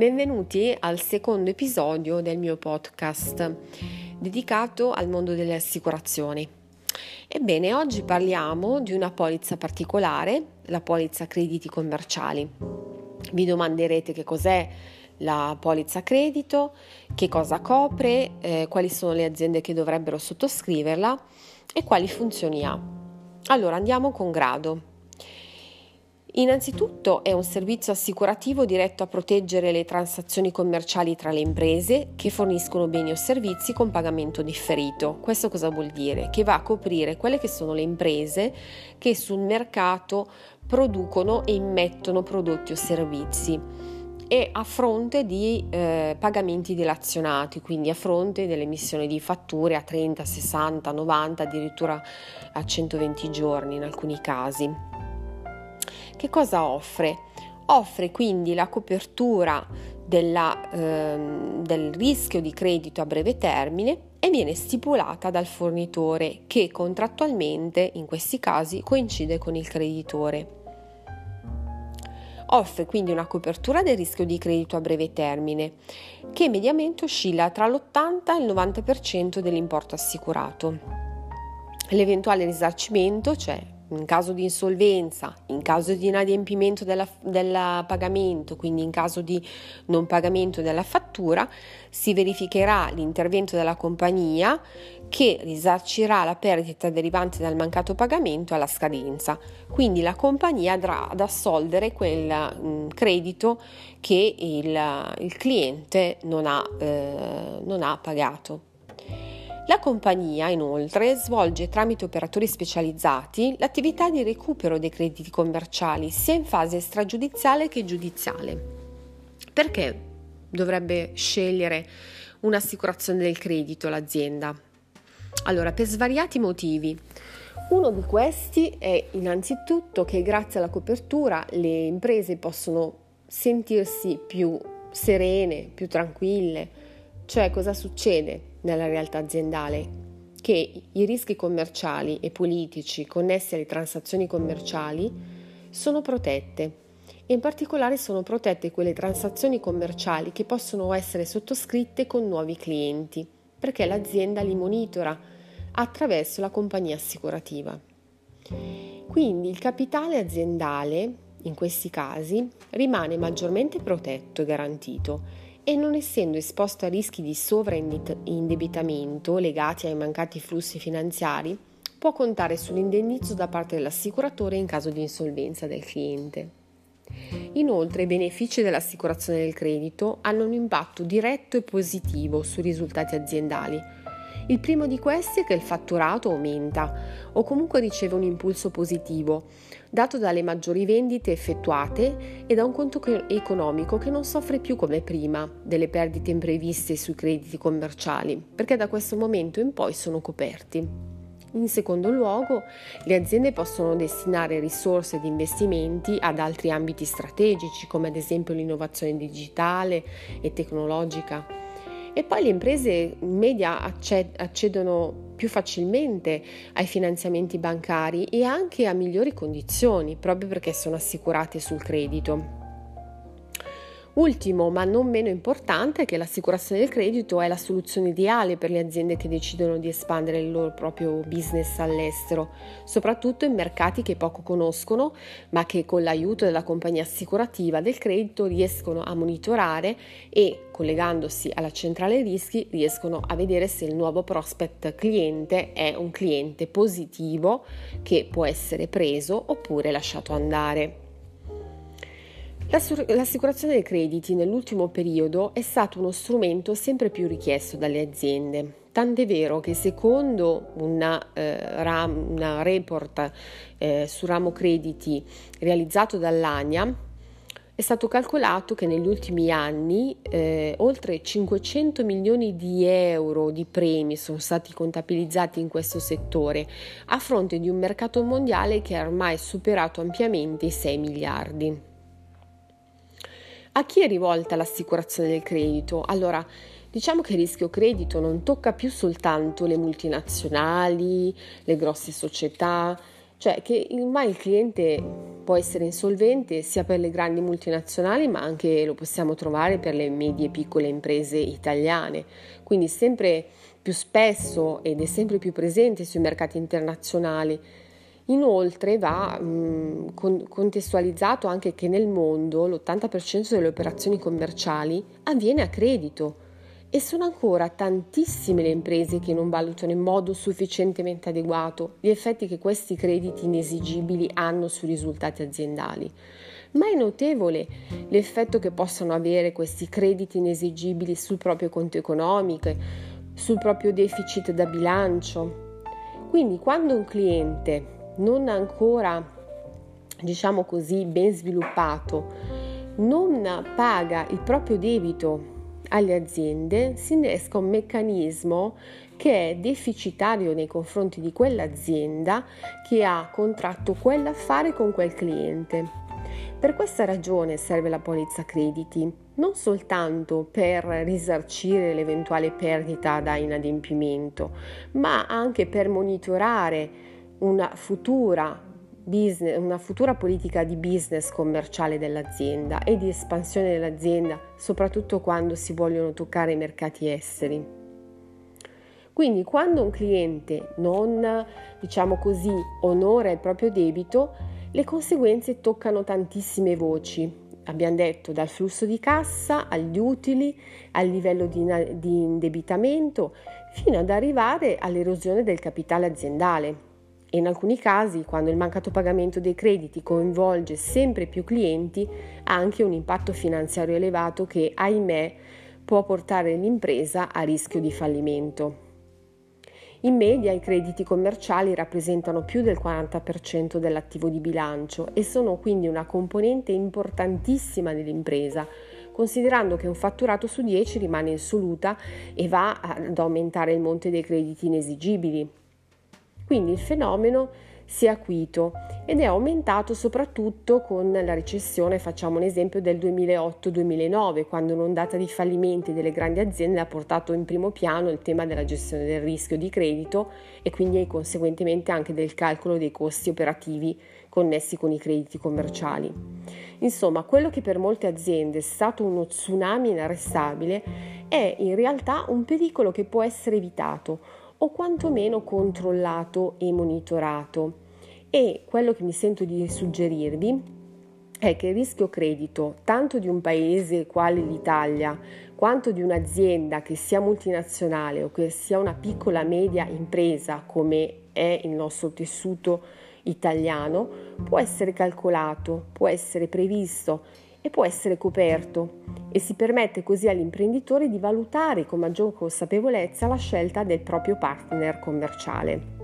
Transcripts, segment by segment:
Benvenuti al secondo episodio del mio podcast dedicato al mondo delle assicurazioni. Ebbene, oggi parliamo di una polizza particolare, la polizza crediti commerciali. Vi domanderete che cos'è la polizza credito, che cosa copre, eh, quali sono le aziende che dovrebbero sottoscriverla e quali funzioni ha. Allora andiamo con grado. Innanzitutto è un servizio assicurativo diretto a proteggere le transazioni commerciali tra le imprese che forniscono beni o servizi con pagamento differito. Questo cosa vuol dire? Che va a coprire quelle che sono le imprese che sul mercato producono e immettono prodotti o servizi e a fronte di eh, pagamenti dilazionati, quindi a fronte dell'emissione di fatture a 30, 60, 90, addirittura a 120 giorni in alcuni casi. Che cosa offre? Offre quindi la copertura della, ehm, del rischio di credito a breve termine e viene stipulata dal fornitore che contrattualmente in questi casi coincide con il creditore. Offre quindi una copertura del rischio di credito a breve termine che mediamente oscilla tra l'80 e il 90% dell'importo assicurato. L'eventuale risarcimento, cioè in caso di insolvenza, in caso di inadempimento del pagamento, quindi in caso di non pagamento della fattura, si verificherà l'intervento della compagnia che risarcirà la perdita derivante dal mancato pagamento alla scadenza. Quindi la compagnia andrà ad assoldere quel mm, credito che il, il cliente non ha, eh, non ha pagato. La compagnia inoltre svolge tramite operatori specializzati l'attività di recupero dei crediti commerciali sia in fase stragiudiziale che giudiziale. Perché dovrebbe scegliere un'assicurazione del credito l'azienda? Allora, per svariati motivi. Uno di questi è innanzitutto che grazie alla copertura le imprese possono sentirsi più serene, più tranquille. Cioè cosa succede? Nella realtà aziendale che i rischi commerciali e politici connessi alle transazioni commerciali sono protette e in particolare sono protette quelle transazioni commerciali che possono essere sottoscritte con nuovi clienti perché l'azienda li monitora attraverso la compagnia assicurativa. Quindi il capitale aziendale in questi casi rimane maggiormente protetto e garantito e non essendo esposto a rischi di sovraindebitamento legati ai mancati flussi finanziari, può contare sull'indennizzo da parte dell'assicuratore in caso di insolvenza del cliente. Inoltre i benefici dell'assicurazione del credito hanno un impatto diretto e positivo sui risultati aziendali. Il primo di questi è che il fatturato aumenta o comunque riceve un impulso positivo, dato dalle maggiori vendite effettuate e da un conto economico che non soffre più come prima delle perdite impreviste sui crediti commerciali, perché da questo momento in poi sono coperti. In secondo luogo, le aziende possono destinare risorse di investimenti ad altri ambiti strategici, come ad esempio l'innovazione digitale e tecnologica e poi le imprese in media accedono più facilmente ai finanziamenti bancari e anche a migliori condizioni proprio perché sono assicurate sul credito. Ultimo, ma non meno importante, è che l'assicurazione del credito è la soluzione ideale per le aziende che decidono di espandere il loro proprio business all'estero, soprattutto in mercati che poco conoscono, ma che con l'aiuto della compagnia assicurativa del credito riescono a monitorare e, collegandosi alla centrale rischi, riescono a vedere se il nuovo prospect cliente è un cliente positivo che può essere preso oppure lasciato andare. L'assicurazione dei crediti nell'ultimo periodo è stato uno strumento sempre più richiesto dalle aziende. Tant'è vero che secondo una, eh, ram, una report eh, su ramo crediti realizzato dall'ANIA, è stato calcolato che negli ultimi anni eh, oltre 500 milioni di euro di premi sono stati contabilizzati in questo settore, a fronte di un mercato mondiale che ha ormai superato ampiamente i 6 miliardi. A chi è rivolta l'assicurazione del credito? Allora, diciamo che il rischio credito non tocca più soltanto le multinazionali, le grosse società, cioè che ormai il cliente può essere insolvente sia per le grandi multinazionali ma anche lo possiamo trovare per le medie e piccole imprese italiane, quindi sempre più spesso ed è sempre più presente sui mercati internazionali. Inoltre va mh, con, contestualizzato anche che nel mondo l'80% delle operazioni commerciali avviene a credito e sono ancora tantissime le imprese che non valutano in modo sufficientemente adeguato gli effetti che questi crediti inesigibili hanno sui risultati aziendali. Ma è notevole l'effetto che possono avere questi crediti inesigibili sul proprio conto economico, sul proprio deficit da bilancio. Quindi quando un cliente non ancora, diciamo così, ben sviluppato, non paga il proprio debito alle aziende si innesca un meccanismo che è deficitario nei confronti di quell'azienda che ha contratto quell'affare con quel cliente. Per questa ragione serve la polizza crediti, non soltanto per risarcire l'eventuale perdita da inadempimento, ma anche per monitorare una futura business, una futura politica di business commerciale dell'azienda e di espansione dell'azienda, soprattutto quando si vogliono toccare i mercati esteri. Quindi quando un cliente non, diciamo così, onora il proprio debito, le conseguenze toccano tantissime voci. Abbiamo detto dal flusso di cassa agli utili, al livello di, di indebitamento, fino ad arrivare all'erosione del capitale aziendale e in alcuni casi, quando il mancato pagamento dei crediti coinvolge sempre più clienti, ha anche un impatto finanziario elevato che, ahimè, può portare l'impresa a rischio di fallimento. In media i crediti commerciali rappresentano più del 40% dell'attivo di bilancio e sono quindi una componente importantissima dell'impresa, considerando che un fatturato su 10 rimane insoluta e va ad aumentare il monte dei crediti inesigibili. Quindi il fenomeno si è acuito ed è aumentato soprattutto con la recessione, facciamo un esempio del 2008-2009, quando un'ondata di fallimenti delle grandi aziende ha portato in primo piano il tema della gestione del rischio di credito e quindi conseguentemente anche del calcolo dei costi operativi connessi con i crediti commerciali. Insomma, quello che per molte aziende è stato uno tsunami inarrestabile è in realtà un pericolo che può essere evitato o quantomeno controllato e monitorato. E quello che mi sento di suggerirvi è che il rischio credito, tanto di un paese quale l'Italia, quanto di un'azienda che sia multinazionale o che sia una piccola media impresa come è il nostro tessuto italiano, può essere calcolato, può essere previsto e può essere coperto e si permette così all'imprenditore di valutare con maggior consapevolezza la scelta del proprio partner commerciale.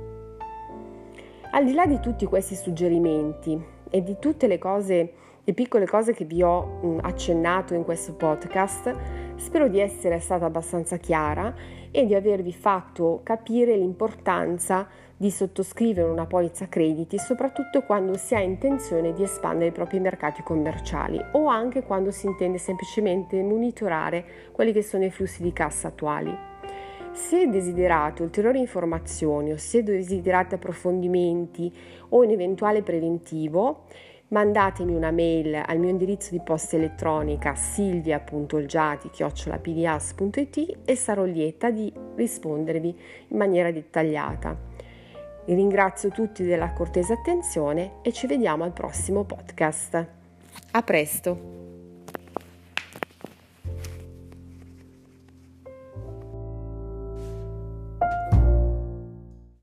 Al di là di tutti questi suggerimenti e di tutte le cose, le piccole cose che vi ho accennato in questo podcast, spero di essere stata abbastanza chiara e di avervi fatto capire l'importanza di sottoscrivere una polizza crediti, soprattutto quando si ha intenzione di espandere i propri mercati commerciali o anche quando si intende semplicemente monitorare quelli che sono i flussi di cassa attuali. Se desiderate ulteriori informazioni o se desiderate approfondimenti o un eventuale preventivo, mandatemi una mail al mio indirizzo di posta elettronica silvia.olgiati.pdas.it e sarò lieta di rispondervi in maniera dettagliata. Vi ringrazio tutti della cortese attenzione e ci vediamo al prossimo podcast. A presto!